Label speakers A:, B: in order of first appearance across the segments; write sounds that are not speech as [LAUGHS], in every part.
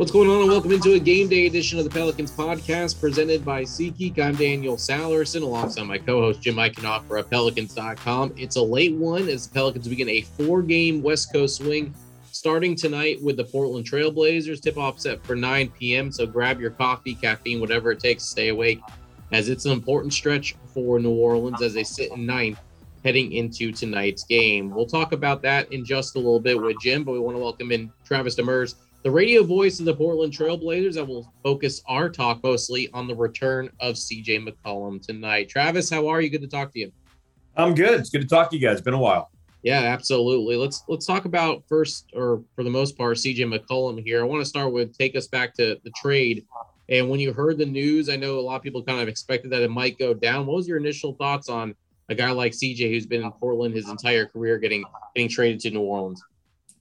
A: What's going on, and welcome into a game day edition of the Pelicans podcast presented by SeatGeek. I'm Daniel Sallerson alongside my co host Jim Eichenhofer for Pelicans.com. It's a late one as the Pelicans begin a four game West Coast swing starting tonight with the Portland Trailblazers. Tip off set for 9 p.m. So grab your coffee, caffeine, whatever it takes to stay awake, as it's an important stretch for New Orleans as they sit in ninth heading into tonight's game. We'll talk about that in just a little bit with Jim, but we want to welcome in Travis Demers the radio voice of the Portland Trailblazers that will focus our talk mostly on the return of CJ McCollum tonight. Travis, how are you? Good to talk to you.
B: I'm good. It's good to talk to you guys. It's been a while.
A: Yeah, absolutely. Let's let's talk about first, or for the most part, CJ McCollum here. I want to start with take us back to the trade. And when you heard the news, I know a lot of people kind of expected that it might go down. What was your initial thoughts on a guy like CJ who's been in Portland his entire career, getting getting traded to New Orleans?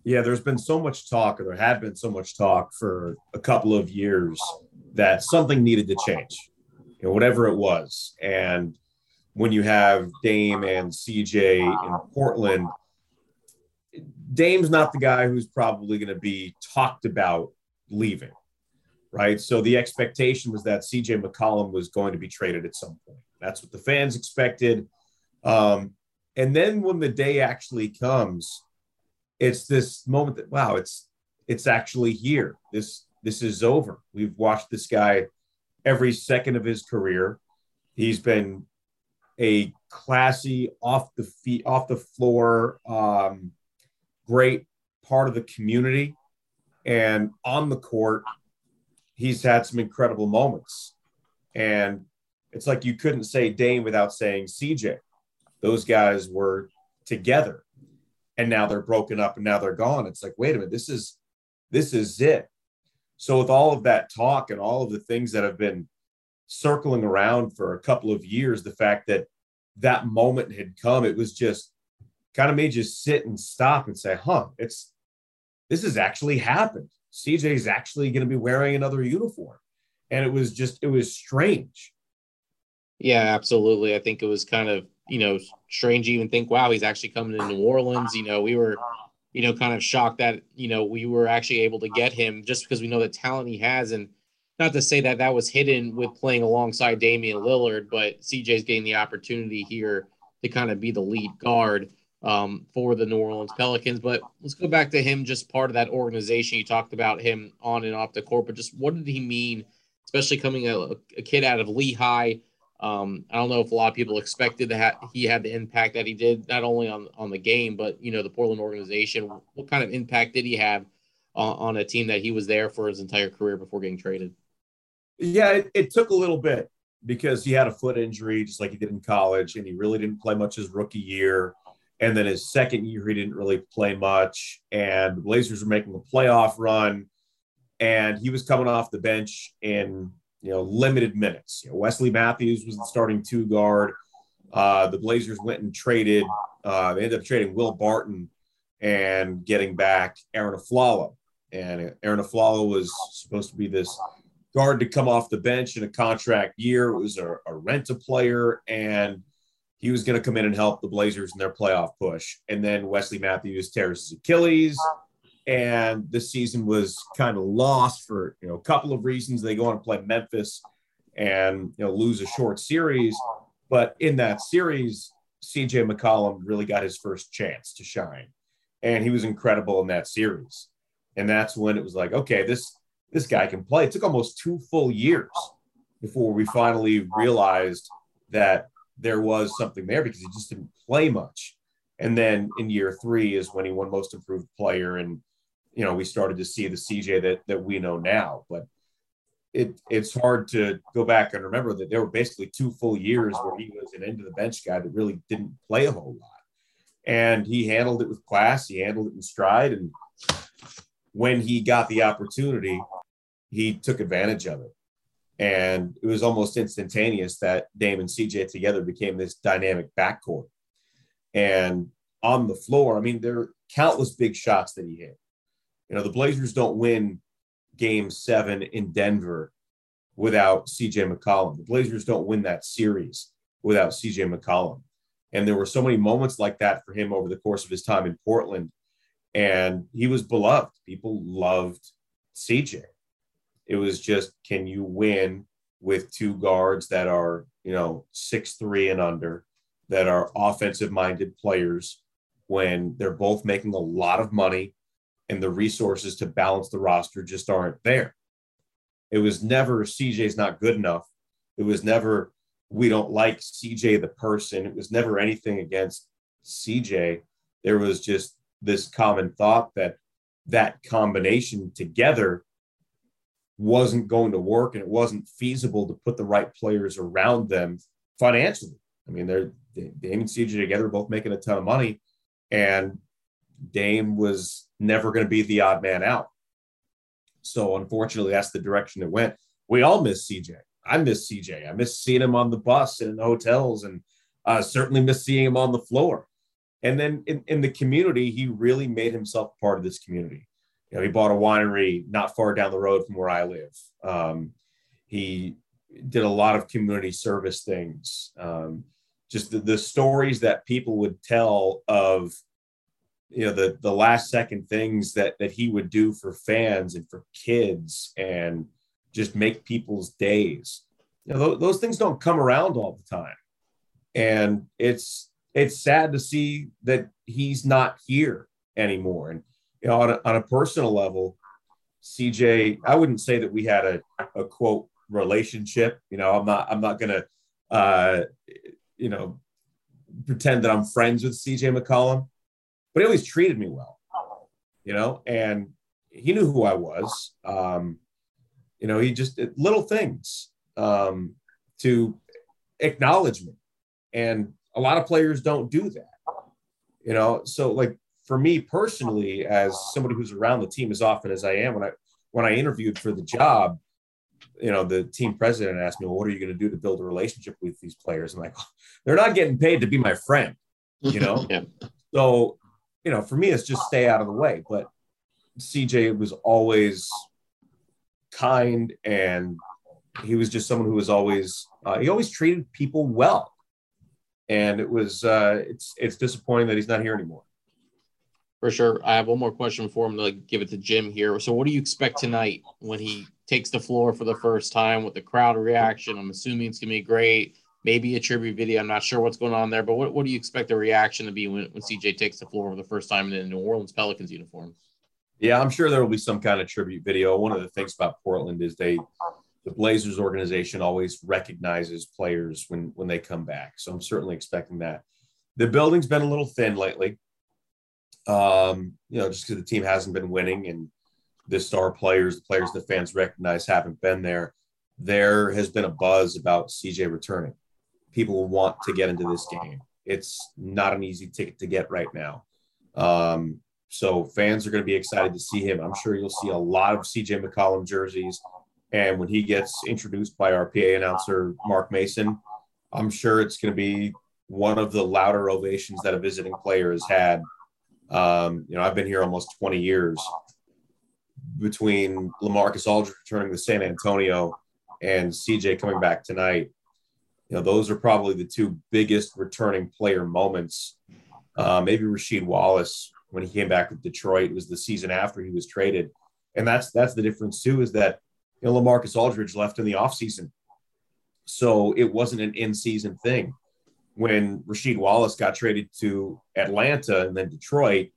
B: Yeah, there's been so much talk, or there had been so much talk for a couple of years that something needed to change, you know, whatever it was. And when you have Dame and CJ in Portland, Dame's not the guy who's probably going to be talked about leaving, right? So the expectation was that CJ McCollum was going to be traded at some point. That's what the fans expected. Um, and then when the day actually comes, it's this moment that wow, it's it's actually here. This this is over. We've watched this guy every second of his career. He's been a classy, off the feet, off the floor, um, great part of the community, and on the court, he's had some incredible moments. And it's like you couldn't say Dame without saying CJ. Those guys were together and now they're broken up and now they're gone. It's like wait a minute this is this is it. So with all of that talk and all of the things that have been circling around for a couple of years the fact that that moment had come it was just kind of made you sit and stop and say huh it's this has actually happened. Cj is actually going to be wearing another uniform. And it was just it was strange.
A: Yeah absolutely. I think it was kind of you know, strange to even think, wow, he's actually coming to New Orleans. You know, we were, you know, kind of shocked that, you know, we were actually able to get him just because we know the talent he has. And not to say that that was hidden with playing alongside Damian Lillard, but CJ's getting the opportunity here to kind of be the lead guard um, for the New Orleans Pelicans. But let's go back to him, just part of that organization. You talked about him on and off the court, but just what did he mean, especially coming a, a kid out of Lehigh? Um, I don't know if a lot of people expected that he had the impact that he did, not only on on the game, but you know the Portland organization. What kind of impact did he have on, on a team that he was there for his entire career before getting traded?
B: Yeah, it, it, took a little bit because he had a foot injury, just like he did in college, and he really didn't play much his rookie year. And then his second year, he didn't really play much. And the Blazers were making a playoff run, and he was coming off the bench in you know, limited minutes. You know, Wesley Matthews was the starting two guard. Uh, the Blazers went and traded. Uh, they ended up trading Will Barton and getting back Arron Afflalo. And Arron Afflalo was supposed to be this guard to come off the bench in a contract year. It was a, a rent a player, and he was going to come in and help the Blazers in their playoff push. And then Wesley Matthews tears his Achilles and the season was kind of lost for you know a couple of reasons. They go on to play Memphis and you know lose a short series, but in that series, CJ McCollum really got his first chance to shine, and he was incredible in that series. And that's when it was like, okay, this this guy can play. It took almost two full years before we finally realized that there was something there because he just didn't play much. And then in year three is when he won Most Improved Player and you know we started to see the CJ that that we know now. But it it's hard to go back and remember that there were basically two full years where he was an end of the bench guy that really didn't play a whole lot, and he handled it with class. He handled it in stride, and when he got the opportunity, he took advantage of it. And it was almost instantaneous that Dame and CJ together became this dynamic backcourt. And on the floor, I mean, there are countless big shots that he hit. You know, the Blazers don't win game seven in Denver without CJ McCollum. The Blazers don't win that series without CJ McCollum. And there were so many moments like that for him over the course of his time in Portland. And he was beloved. People loved CJ. It was just, can you win with two guards that are, you know, six three and under, that are offensive minded players when they're both making a lot of money and the resources to balance the roster just aren't there. It was never CJ's not good enough. It was never we don't like CJ the person. It was never anything against CJ. There was just this common thought that that combination together wasn't going to work and it wasn't feasible to put the right players around them financially. I mean, they're Dame and CJ together both making a ton of money, and Dame was never going to be the odd man out. So unfortunately, that's the direction it went. We all miss CJ. I miss CJ. I miss seeing him on the bus and in the hotels, and uh, certainly miss seeing him on the floor. And then in, in the community, he really made himself part of this community. You know, he bought a winery not far down the road from where I live. Um, he did a lot of community service things. Um, just the, the stories that people would tell of you know the the last second things that that he would do for fans and for kids and just make people's days. You know those, those things don't come around all the time. And it's it's sad to see that he's not here anymore. And you know on a, on a personal level cj i wouldn't say that we had a, a quote relationship. You know i'm not i'm not gonna uh you know pretend that i'm friends with cj mccollum but he always treated me well, you know, and he knew who I was. Um, you know, he just did little things um, to acknowledge me. And a lot of players don't do that, you know. So, like for me personally, as somebody who's around the team as often as I am, when I when I interviewed for the job, you know, the team president asked me, "Well, what are you going to do to build a relationship with these players?" And I'm like, "They're not getting paid to be my friend," you [LAUGHS] know. yeah. So you know, for me, it's just stay out of the way. But CJ was always kind and he was just someone who was always uh, he always treated people well. And it was uh it's it's disappointing that he's not here anymore.
A: For sure. I have one more question for him to give it to jim here. So what do you expect tonight when he takes the floor for the first time with the crowd reaction? I'm assuming it's gonna be great maybe a tribute video. I'm not sure what's going on there, but what, what do you expect the reaction to be when, when CJ takes the floor for the first time in the New Orleans Pelicans uniform?
B: Yeah, I'm sure there will be some kind of tribute video. One of the things about Portland is they, the Blazers organization always recognizes players when when they come back. So I'm certainly expecting that. The building's been a little thin lately. Um, you know, just because the team hasn't been winning and the star players, the players the fans recognize haven't been there. There has been a buzz about CJ returning people want to get into this game. It's not an easy ticket to get right now. Um, so fans are going to be excited to see him. I'm sure you'll see a lot of CJ McCollum jerseys. And when he gets introduced by our PA announcer, Mark Mason, I'm sure it's going to be one of the louder ovations that a visiting player has had. Um, you know, I've been here almost 20 years between LaMarcus Aldridge returning to San Antonio and CJ coming back tonight you know, those are probably the two biggest returning player moments. Uh, maybe Rasheed Wallace when he came back with Detroit was the season after he was traded, and that's that's the difference too. Is that you know LaMarcus Aldridge left in the offseason. so it wasn't an in-season thing. When Rasheed Wallace got traded to Atlanta and then Detroit,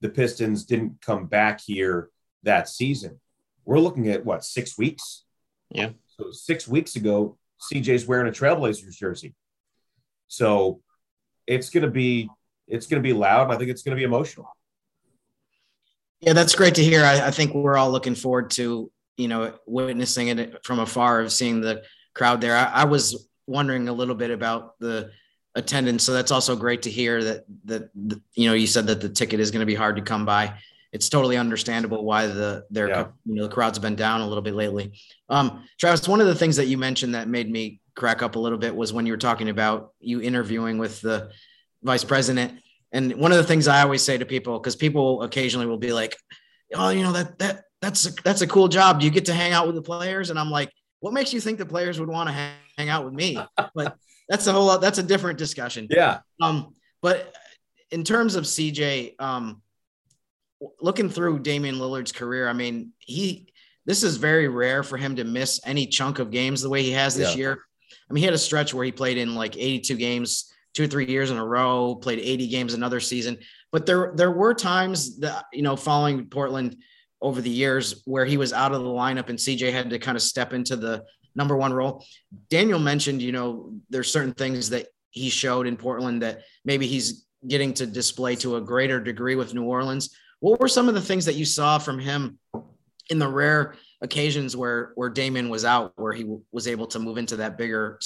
B: the Pistons didn't come back here that season. We're looking at what six weeks.
A: Yeah.
B: So six weeks ago, CJ's wearing a Trailblazers jersey. So it's going to be it's going to be loud. I think it's going to be emotional.
C: Yeah, that's great to hear. I, I, think we're all looking forward to you know witnessing it from afar of seeing the crowd there. I, I was wondering a little bit about the attendance, so that's also great to hear that that you know you said that the ticket is going to be hard to come by it's totally understandable why the their yeah. you know the crowd's been down a little bit lately. Um, Travis, one of the things that you mentioned that made me crack up a little bit was when you were talking about you interviewing with the vice president. And one of the things I always say to people, because people occasionally will be like, "Oh, you know that that that's a, that's a cool job. Do you get to hang out with the players?" And I'm like, "What makes you think the players would want to hang, hang out with me?" But [LAUGHS] that's a whole that's a different discussion.
B: Yeah.
C: Um, but in terms of CJ, um, looking through Damian Lillard's career, I mean, he this is very rare for him to miss any chunk of games the way he has this yeah. year. I mean, he had a stretch where he played in like 82 games two or three years in a row, played 80 games another season. But there there were times that you know following Portland over the years where he was out of the lineup and CJ had to kind of step into the number one role. Daniel mentioned, you know, there's certain things that he showed in Portland that maybe he's getting to display to a greater degree with New Orleans. What were some of the things that you saw from him in the rare occasions where where Damian was out, where he w- was able to move into that bigger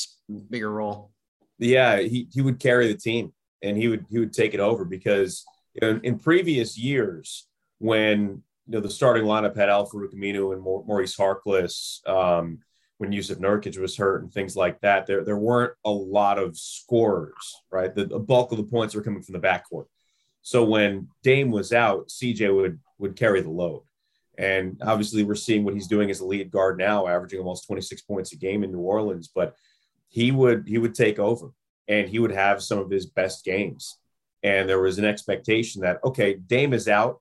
C: bigger role?
B: Yeah, he he would carry the team and he would he would take it over because in, in previous years when you know the starting lineup had Al-Farouq Aminu and Maurice Harkless, um, when Jusuf Nurkic was hurt and things like that, there there weren't a lot of scorers, right? The, the bulk of the points were coming from the backcourt. So when Dame was out, CJ would would carry the load. And obviously, we're seeing what he's doing as a lead guard now, averaging almost 26 points a game in New Orleans. But he would he would take over, and he would have some of his best games. And there was an expectation that okay, Dame is out,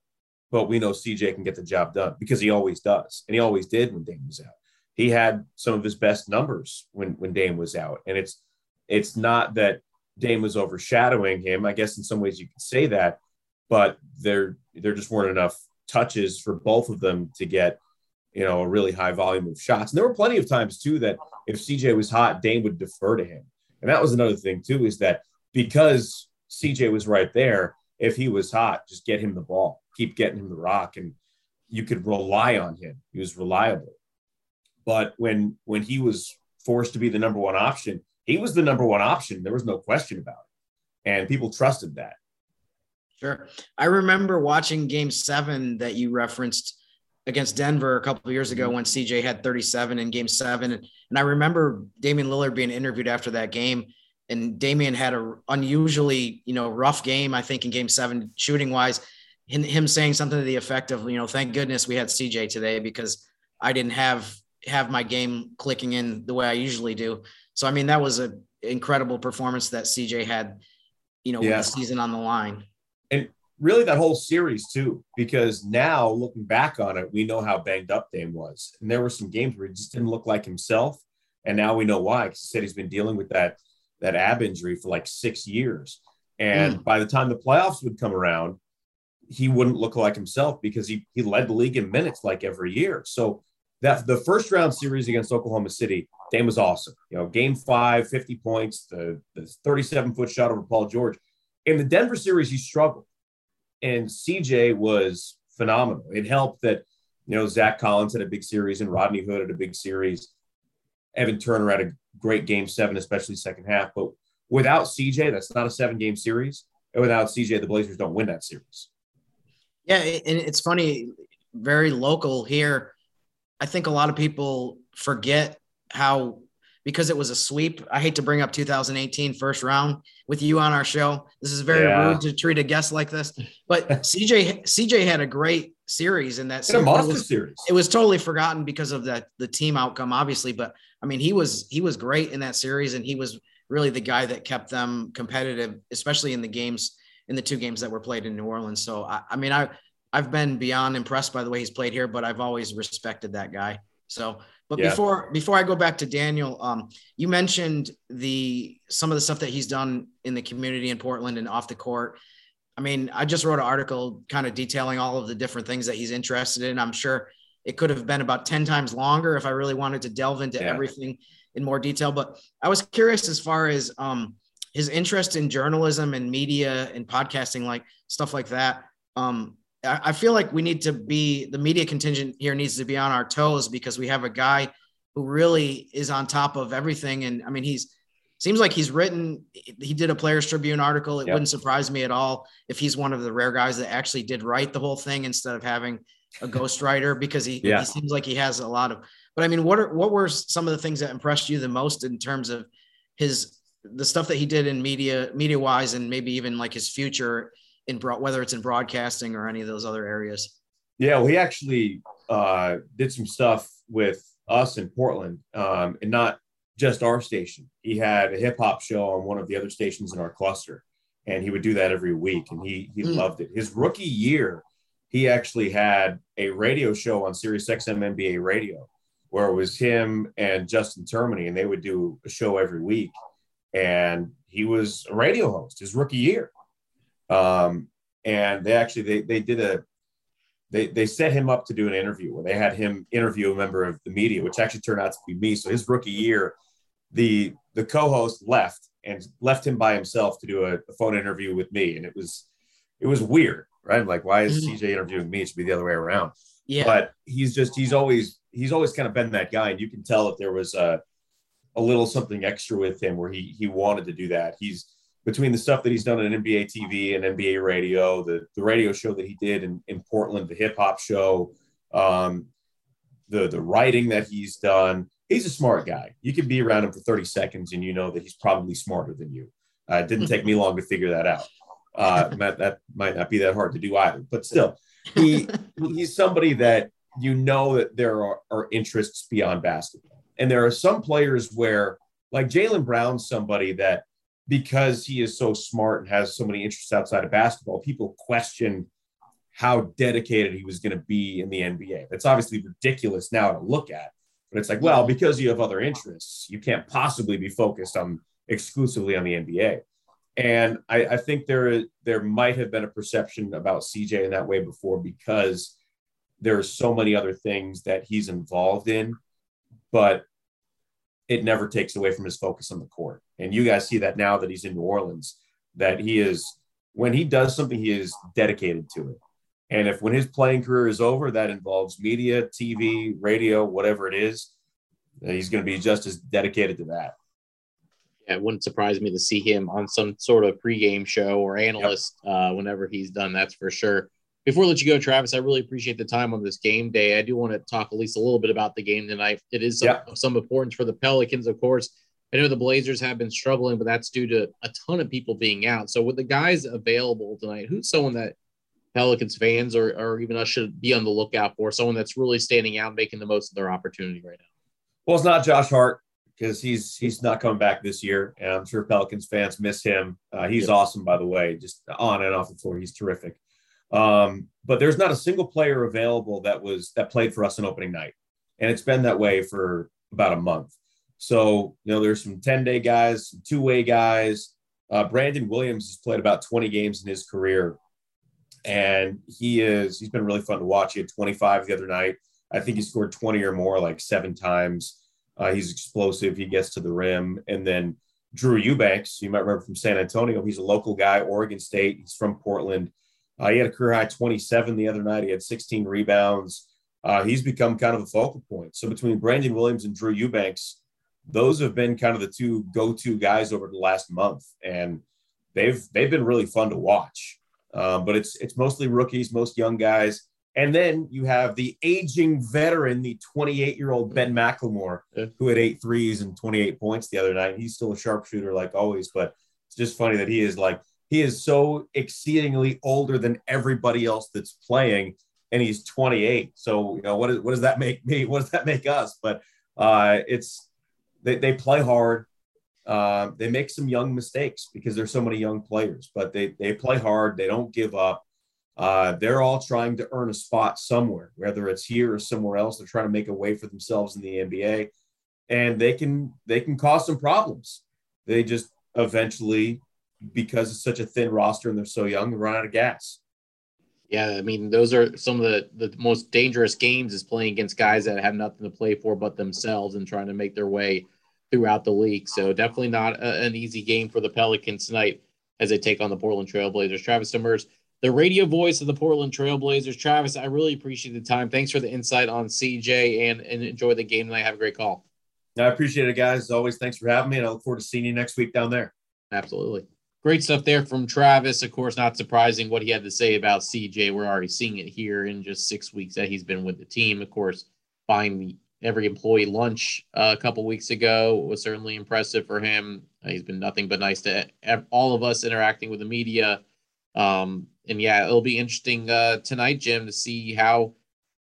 B: but we know CJ can get the job done because he always does, and he always did when Dame was out. He had some of his best numbers when when Dame was out, and it's it's not that Dame was overshadowing him. I guess in some ways you could say that, but there there just weren't enough touches for both of them to get, you know, a really high volume of shots. And there were plenty of times too that if CJ was hot, Dame would defer to him. And that was another thing too, is that because CJ was right there, if he was hot, just get him the ball, keep getting him the rock, and you could rely on him. He was reliable. But when when he was forced to be the number one option, he was the number one option. There was no question about it. And people trusted that.
C: Sure. I remember watching game seven that you referenced against Denver a couple of years ago mm-hmm. when CJ had 37 in game seven. And, I remember Damian Lillard being interviewed after that game. And Damian had a unusually, you know, rough game, I think, in game seven, shooting wise. Him saying something to the effect of, you know, thank goodness we had CJ today because I didn't have have my game clicking in the way I usually do. So I mean, that was an incredible performance that CJ had, you know, yeah. with the season on the line
B: and really that whole series too, because now looking back on it, we know how banged up Dame was, and there were some games where he just didn't look like himself, and now we know why. Because he said he's been dealing with that that ab injury for like six years, and mm. by the time the playoffs would come around, he wouldn't look like himself because he he led the league in minutes like every year. So that the first round series against Oklahoma City, Dame was awesome. You know, game five, 50 points, the, the 37 foot shot over Paul George. In the Denver series, he struggled, and CJ was phenomenal. It helped that you know Zach Collins had a big series and Rodney Hood had a big series. Evan Turner had a great game seven, especially second half. But without CJ, that's not a seven game series. And without CJ, the Blazers don't win that series.
C: Yeah, and it's funny, very local here. I think a lot of people forget how because it was a sweep. I hate to bring up 2018 first round with you on our show. This is very yeah. rude to treat a guest like this. But [LAUGHS] CJ CJ had a great series in that
B: series. It was, series.
C: It was totally forgotten because of that the team outcome, obviously. But I mean, he was he was great in that series, and he was really the guy that kept them competitive, especially in the games in the two games that were played in New Orleans. So I, I mean, I I've been beyond impressed by the way he's played here, but I've always respected that guy. So but yeah. before before I go back to Daniel, um, you mentioned the some of the stuff that he's done in the community in Portland and off the court. I mean, I just wrote an article kind of detailing all of the different things that he's interested in. I'm sure it could have been about 10 times longer if I really wanted to delve into yeah. everything in more detail. But I was curious as far as um, his interest in journalism and media and podcasting, like stuff like that. Um, I feel like we need to be the media contingent here needs to be on our toes because we have a guy who really is on top of everything. And I mean, he's seems like he's written, he did a Players Tribune article. It yep. wouldn't surprise me at all if he's one of the rare guys that actually did write the whole thing instead of having a ghostwriter because he, yeah. he seems like he has a lot of. But I mean, what are what were some of the things that impressed you the most in terms of his the stuff that he did in media media wise and maybe even like his future in broad, whether it's in broadcasting or any of those other areas?
B: Yeah, well, he actually uh, did some stuff with us in Portland, um, and not just our station. He had a hip hop show on one of the other stations in our cluster, and he would do that every week, and he he mm. loved it. His rookie year, he actually had a radio show on Sirius XM NBA radio where it was him and Justin Termine, and they would do a show every week. And he was a radio host his rookie year. Um, and they actually they they did a they they set him up to do an interview where they had him interview a member of the media, which actually turned out to be me. So his rookie year, the the co-host left and left him by himself to do a, a phone interview with me, and it was it was weird, right? Like, why is mm-hmm. CJ interviewing me? It should be the other way around. Yeah. But he's just he's always he's always kind of been that guy, and you can tell that there was a a little something extra with him where he he wanted to do that. He's between the stuff that he's done on NBA TV and NBA radio, the, the radio show that he did in, in Portland, the hip hop show, um, the, the writing that he's done, he's a smart guy. You can be around him for 30 seconds and you know that he's probably smarter than you. Uh, it didn't take me long to figure that out. Uh, [LAUGHS] that, might not be that hard to do either, but still, he he's somebody that you know that there are, are interests beyond basketball. And there are some players where, like Jaylen Brown, somebody that because he is so smart and has so many interests outside of basketball, people question how dedicated he was going to be in the NBA. That's obviously ridiculous now to look at, but it's like, well, because you have other interests, you can't possibly be focused on exclusively on the NBA. And I, I think there there might have been a perception about CJ in that way before because there are so many other things that he's involved in, but it never takes away from his focus on the court. And you guys see that now that he's in New Orleans, that he is, when he does something, he is dedicated to it. And if when his playing career is over, that involves media, TV, radio, whatever it is, he's going to be just as dedicated to that.
A: Yeah, it wouldn't surprise me to see him on some sort of pregame show or analyst yep. uh, whenever he's done. That's for sure. Before I let you go, Travis, I really appreciate the time on this game day. I do want to talk at least a little bit about the game tonight. It is some, some importance for the Pelicans, of course. I know the Blazers have been struggling, but that's due to a ton of people being out. So with the guys available tonight, who's someone that Pelicans fans or, or even us should be on the lookout for? Someone that's really standing out, making the most of their opportunity right now.
B: Well, it's not Josh Hart because he's he's not coming back this year, and I'm sure Pelicans fans miss him. Uh, he's awesome, by the way, just on and off the floor. He's terrific. Um, but there's not a single player available that was that played for us on opening night, and it's been that way for about a month. So you know, there's some 10 day guys, two way guys. Uh, Brandon Williams has played about 20 games in his career, and he is he's been really fun to watch. He had 25 the other night. I think he scored 20 or more like seven times. Uh, he's explosive. He gets to the rim, and then Drew Eubanks, you might remember from San Antonio. He's a local guy, Oregon State. He's from Portland. Uh, he had a career high 27 the other night. He had 16 rebounds. Uh, he's become kind of a focal point. So between Brandon Williams and Drew Eubanks, those have been kind of the two go-to guys over the last month, and they've they've been really fun to watch. Um, but it's it's mostly rookies, most young guys, and then you have the aging veteran, the 28-year-old Ben McLemore, who had eight threes and 28 points the other night. He's still a sharpshooter like always, but it's just funny that he is like he is so exceedingly older than everybody else that's playing, and he's 28. So you know what, is, what does that make me? What does that make us? But uh, it's they, they play hard. Uh, they make some young mistakes because there's so many young players, but they they play hard. They don't give up. Uh, they're all trying to earn a spot somewhere, whether it's here or somewhere else. They're trying to make a way for themselves in the NBA, and they can they can cause some problems. They just eventually because it's such a thin roster and they're so young, they run out of gas.
A: Yeah, I mean, those are some of the, the most dangerous games is playing against guys that have nothing to play for but themselves and trying to make their way throughout the league. So definitely not a, an easy game for the Pelicans tonight as they take on the Portland Trailblazers. Travis Demers, the radio voice of the Portland Trailblazers. Travis, I really appreciate the time. Thanks for the insight on CJ and, and enjoy the game tonight. Have a great call.
B: I appreciate it, guys. As always, thanks for having me, and I look forward to seeing you next week down there.
A: Absolutely. Great stuff there from Travis. Of course, not surprising what he had to say about CJ. We're already seeing it here in just six weeks that he's been with the team. Of course, buying every employee lunch uh, a couple weeks ago was certainly impressive for him. Uh, he's been nothing but nice to all of us interacting with the media. Um, and yeah, it'll be interesting uh, tonight, Jim, to see how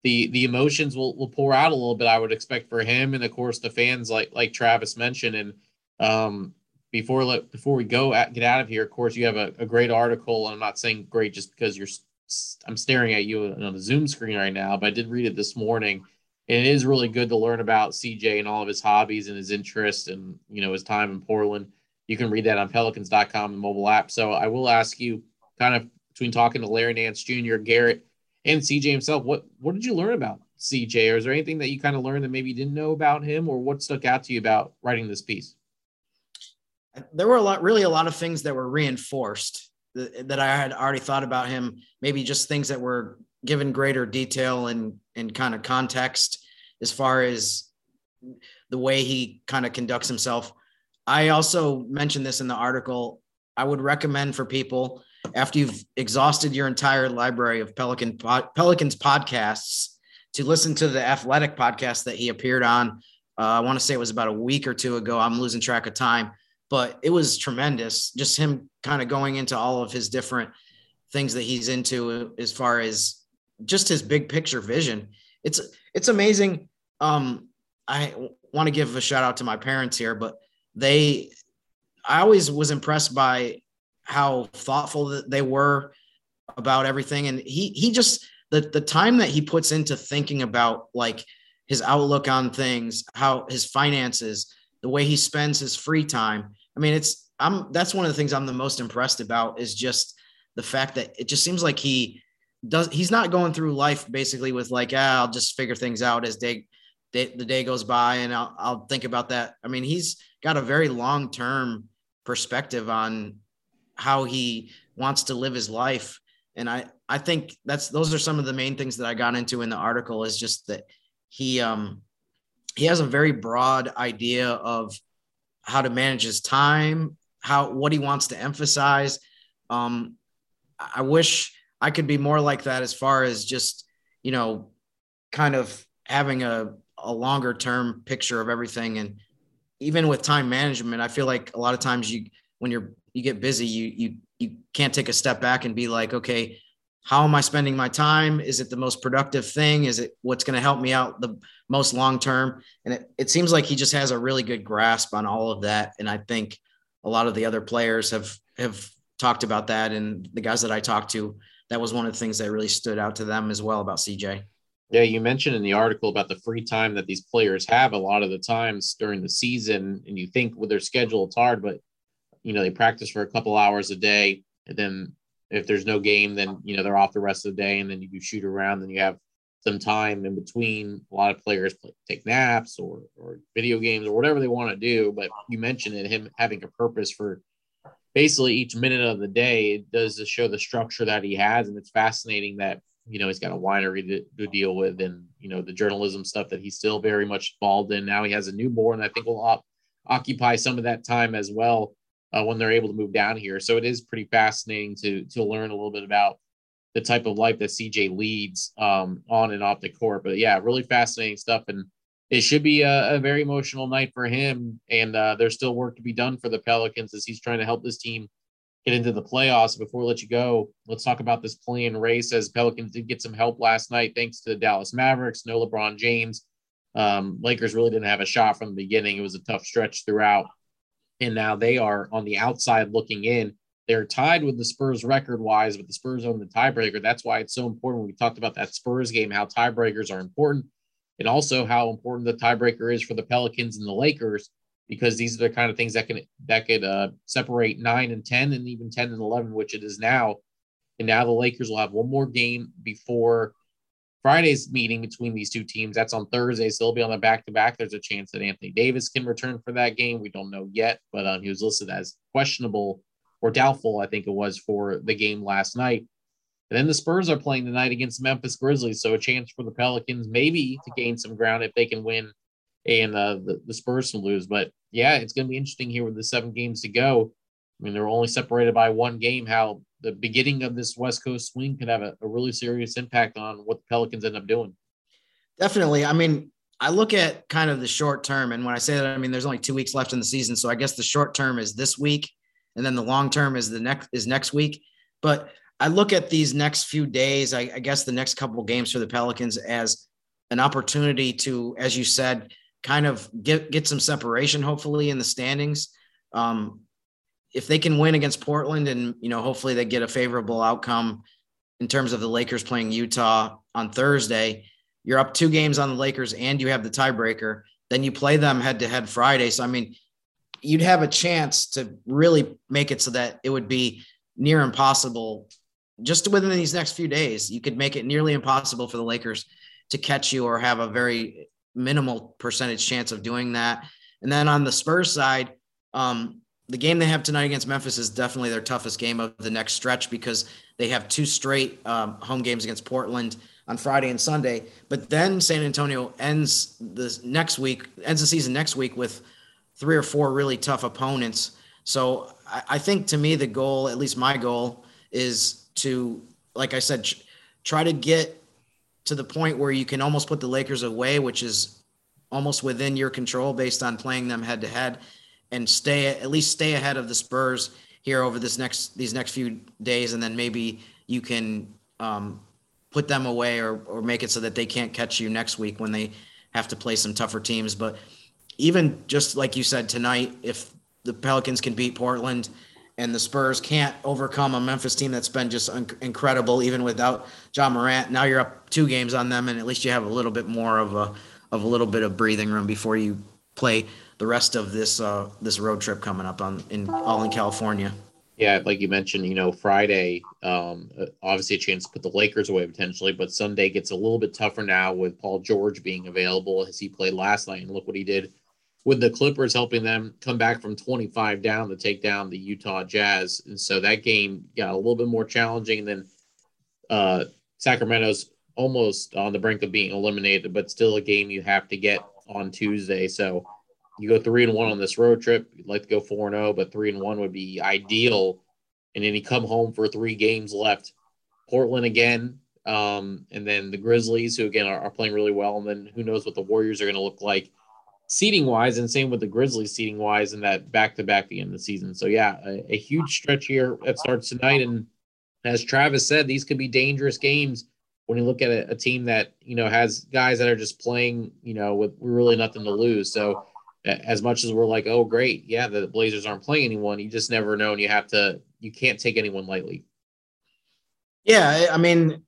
A: the the emotions will, will pour out a little bit. I would expect for him, and of course the fans, like like Travis mentioned, and um, before let before we go at, get out of here, of course, you have a, a great article. I'm not saying great just because you're I'm staring at you on the Zoom screen right now, but I did read it this morning. And it is really good to learn about CJ and all of his hobbies and his interests and you know his time in Portland. You can read that on pelicans.com the mobile app. So I will ask you kind of between talking to Larry Nance Jr., Garrett, and CJ himself, what what did you learn about CJ? Or is there anything that you kind of learned that maybe you didn't know about him, or what stuck out to you about writing this piece?
C: There were a lot, really a lot of things that were reinforced that, that I had already thought about him. Maybe just things that were given greater detail and and kind of context as far as the way he kind of conducts himself. I also mentioned this in the article. I would recommend for people after you've exhausted your entire library of Pelican Pelicans podcasts to listen to the athletic podcast that he appeared on. Uh, I want to say it was about a week or two ago. I'm losing track of time, but it was tremendous. Just him kind of going into all of his different things that he's into as far as just his big picture vision. It's it's amazing. Um, I want to give a shout out to my parents here, but they I always was impressed by how thoughtful that they were about everything. And he he just the the time that he puts into thinking about like his outlook on things, how his finances, the way he spends his free time. I mean, it's I'm that's one of the things I'm the most impressed about is just the fact that it just seems like he does he's not going through life basically with like ah, I'll just figure things out as day, day the day goes by and I'll I'll think about that. I mean, he's got a very long term perspective on how he wants to live his life and i i think that's those are some of the main things that i got into in the article is just that he um he has a very broad idea of how to manage his time how what he wants to emphasize. Um i wish i could be more like that as far as just you know kind of having a a longer term picture of everything. And even with time management i feel like a lot of times you when you're you get busy, you you you can't take a step back and be like, okay, how am I spending my time? Is it the most productive thing? Is it what's going to help me out the most long term? And it, it seems like he just has a really good grasp on all of that. And I think a lot of the other players have have talked about that. And the guys that I talked to, that was one of the things that really stood out to them as well about CJ.
A: Yeah, you mentioned in the article about the free time that these players have a lot of the times during the season, and you think with their schedule it's hard, but you know, they practice for a couple hours a day. And then if there's no game, then, you know, they're off the rest of the day. And then you shoot around and you have some time in between. A lot of players play, take naps or, or video games or whatever they want to do. But you mentioned it, him having a purpose for basically each minute of the day. It does show the structure that he has. And it's fascinating that, you know, he's got a winery to, to deal with and, you know, the journalism stuff that he's still very much involved in. Now he has a newborn. I think will op- occupy some of that time as well uh, when they're able to move down here. So it is pretty fascinating to to learn a little bit about the type of life that CJ leads um, on and off the court. But yeah, really fascinating stuff, and it should be a, a very emotional night for him. And uh, there's still work to be done for the Pelicans as he's trying to help this team get into the playoffs. Before we let you go, let's talk about this play-in race. As Pelicans did get some help last night, thanks to the Dallas Mavericks, no LeBron James. Um, Lakers really didn't have a shot from the beginning. It was a tough stretch throughout and now they are on the outside looking in. They're tied with the Spurs record wise, but the Spurs own the tiebreaker. That's why it's so important. We talked about that Spurs game, how tiebreakers are important, and also how important the tiebreaker is for the Pelicans and the Lakers, because these are the kind of things that can that could uh, separate nine and ten, and even ten and eleven, which it is now. And now the Lakers will have one more game before Friday's meeting between these two teams, that's on Thursday. So they'll be on the back to back. There's a chance that Anthony Davis can return for that game. We don't know yet, but um, he was listed as questionable or doubtful, I think it was, for the game last night. And then the Spurs are playing tonight against Memphis Grizzlies. So a chance for the Pelicans maybe to gain some ground if they can win and uh, the, the Spurs can lose. But yeah, it's going to be interesting here with the seven games to go. I mean, they're only separated by one game. How the beginning of this West Coast swing could have a, a really serious impact on what the Pelicans end up doing.
C: Definitely. I mean, I look at kind of the short term, and when I say that, I mean there's only two weeks left in the season. So I guess the short term is this week, and then the long term is the next is next week. But I look at these next few days, I, I guess the next couple of games for the Pelicans as an opportunity to, as you said, kind of get get some separation, hopefully in the standings. Um, if they can win against Portland and you know hopefully they get a favorable outcome in terms of the Lakers playing Utah on Thursday. You're up two games on the Lakers and you have the tiebreaker. Then you play them head to head Friday. So, I mean, you'd have a chance to really make it so that it would be near impossible just within these next few days. You could make it nearly impossible for the Lakers to catch you or have a very minimal percentage chance of doing that. And then on the Spurs side, um, the game they have tonight against Memphis is definitely their toughest game of the next stretch because they have two straight um, home games against Portland on Friday and Sunday. But then San Antonio ends the next week, ends the season next week with three or four really tough opponents. So I, I think to me, the goal, at least my goal, is to, like I said, try to get to the point where you can almost put the Lakers away, which is almost within your control based on playing them head to head and stay at least stay ahead of the Spurs here over this next these next few days, and then maybe you can um, put them away or or make it so that they can't catch you next week when they have to play some tougher teams. But even just like you said tonight, if the Pelicans can beat Portland and the Spurs can't overcome a Memphis team that's been just un- incredible, even without Ja Morant. Now you're up two games on them, and at least you have a little bit more of a of a little bit of breathing room before you play the rest of this uh, this road trip coming up on in all in California.
A: Yeah, like you mentioned, you know, Friday, um, obviously a chance to put the Lakers away potentially, but Sunday gets a little bit tougher now with Paul George being available as he played last night. And look what he did with the Clippers, helping them come back from 25 down to take down the Utah Jazz. And so that game got a little bit more challenging than uh, Sacramento's almost on the brink of being eliminated, but still a game you have to get on Tuesday. So you go three and one on this road trip. You'd like to go four and zero, oh, but three and one would be ideal. And then you come home for three games left. Portland again, um, and then the Grizzlies, who again are, are, playing really well, and then who knows what the Warriors are going to look like seating wise, and same with the Grizzlies seating wise and that back to back the end of the season. So yeah, a, a huge stretch here that starts tonight, and as Travis said, these could be dangerous games when you look at a, a team that you know has guys that are just playing, you know, with really nothing to lose. So as much as we're like, oh, great, yeah, the Blazers aren't playing anyone, you just never know, and you have to, you can't take anyone lightly.
C: Yeah, I mean,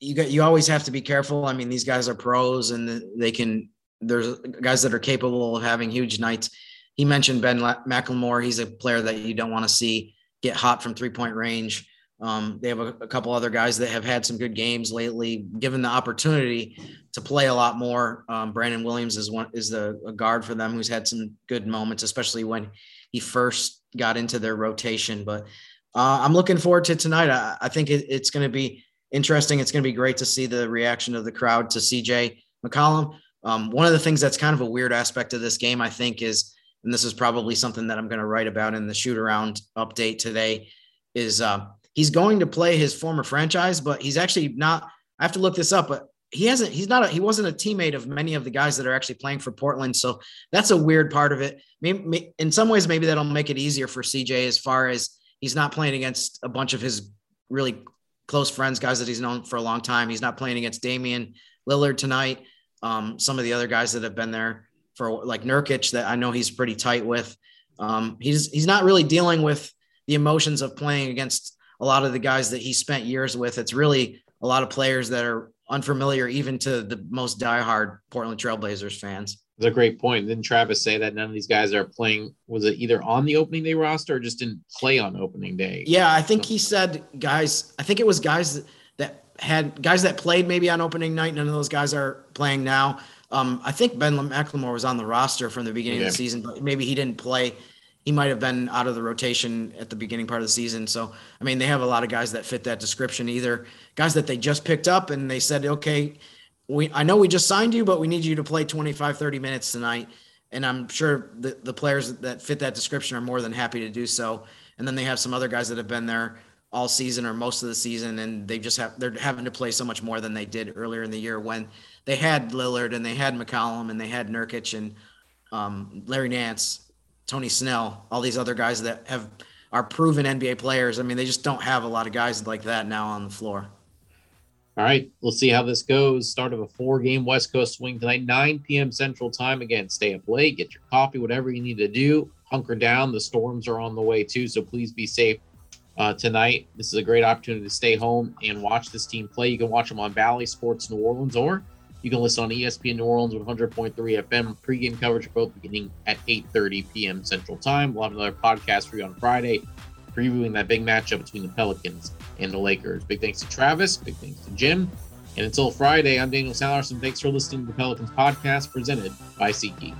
C: you got you always have to be careful. I mean, these guys are pros, and they can. There's guys that are capable of having huge nights. He mentioned Ben McLemore. He's a player that you don't want to see get hot from three point range. Um, they have a, a, couple other guys that have had some good games lately, given the opportunity to play a lot more. Um, Brandon Williams is one is the a guard for them who's had some good moments, especially when he first got into their rotation. But uh, I'm looking forward to tonight. I, I think it, it's going to be interesting. It's going to be great to see the reaction of the crowd to CJ McCollum. Um, one of the things that's kind of a weird aspect of this game, I think, is, and this is probably something that I'm going to write about in the shoot around update today, is uh, he's going to play his former franchise, but he's actually not. I have to look this up, but he hasn't. He's not. A, he wasn't a teammate of many of the guys that are actually playing for Portland. So that's a weird part of it. Maybe, in some ways, maybe that'll make it easier for CJ as far as he's not playing against a bunch of his really close friends, guys that he's known for a long time. He's not playing against Damian Lillard tonight. Um, some of the other guys that have been there for like Nurkic that I know he's pretty tight with. Um, he's he's not really dealing with the emotions of playing against a lot of the guys that he spent years with. It's really a lot of players that are unfamiliar even to the most diehard Portland Trailblazers fans.
A: That's a great point. Didn't Travis say that none of these guys are playing? Was it either on the opening day roster or just didn't play on opening day?
C: Yeah, I think he said guys. I think it was guys that had guys that played maybe on opening night. None of those guys are playing now. Um, I think Ben McLemore was on the roster from the beginning of the season, but maybe he didn't play he might have been out of the rotation at the beginning part of the season. So, I mean, they have a lot of guys that fit that description, either guys that they just picked up and they said, okay, we, I know we just signed you, but we need you to play 25, 30 minutes tonight. And I'm sure the, the players that fit that description are more than happy to do so. And then they have some other guys that have been there all season or most of the season, and they just have, they're having to play so much more than they did earlier in the year when they had Lillard and they had McCollum and they had Nurkic and um, Larry Nance Tony Snell, all these other guys that have are proven NBA players. I mean, they just don't have a lot of guys like that now on the floor.
A: All right, we'll see how this goes. Start of a four-game West Coast swing tonight, 9 p.m. Central Time. Again, stay up late, get your coffee, whatever you need to do. Hunker down. The storms are on the way too, so please be safe uh, tonight. This is a great opportunity to stay home and watch this team play. You can watch them on Bally Sports New Orleans, or you can listen on ESPN New Orleans 100.3 FM. Pregame coverage both beginning at 8:30 p.m. Central Time. We'll have another podcast for you on Friday, previewing that big matchup between the Pelicans and the Lakers. Big thanks to Travis. Big thanks to Jim. And until Friday, I'm Daniel Sallerson. Thanks for listening to the Pelicans podcast presented by SeatGeek.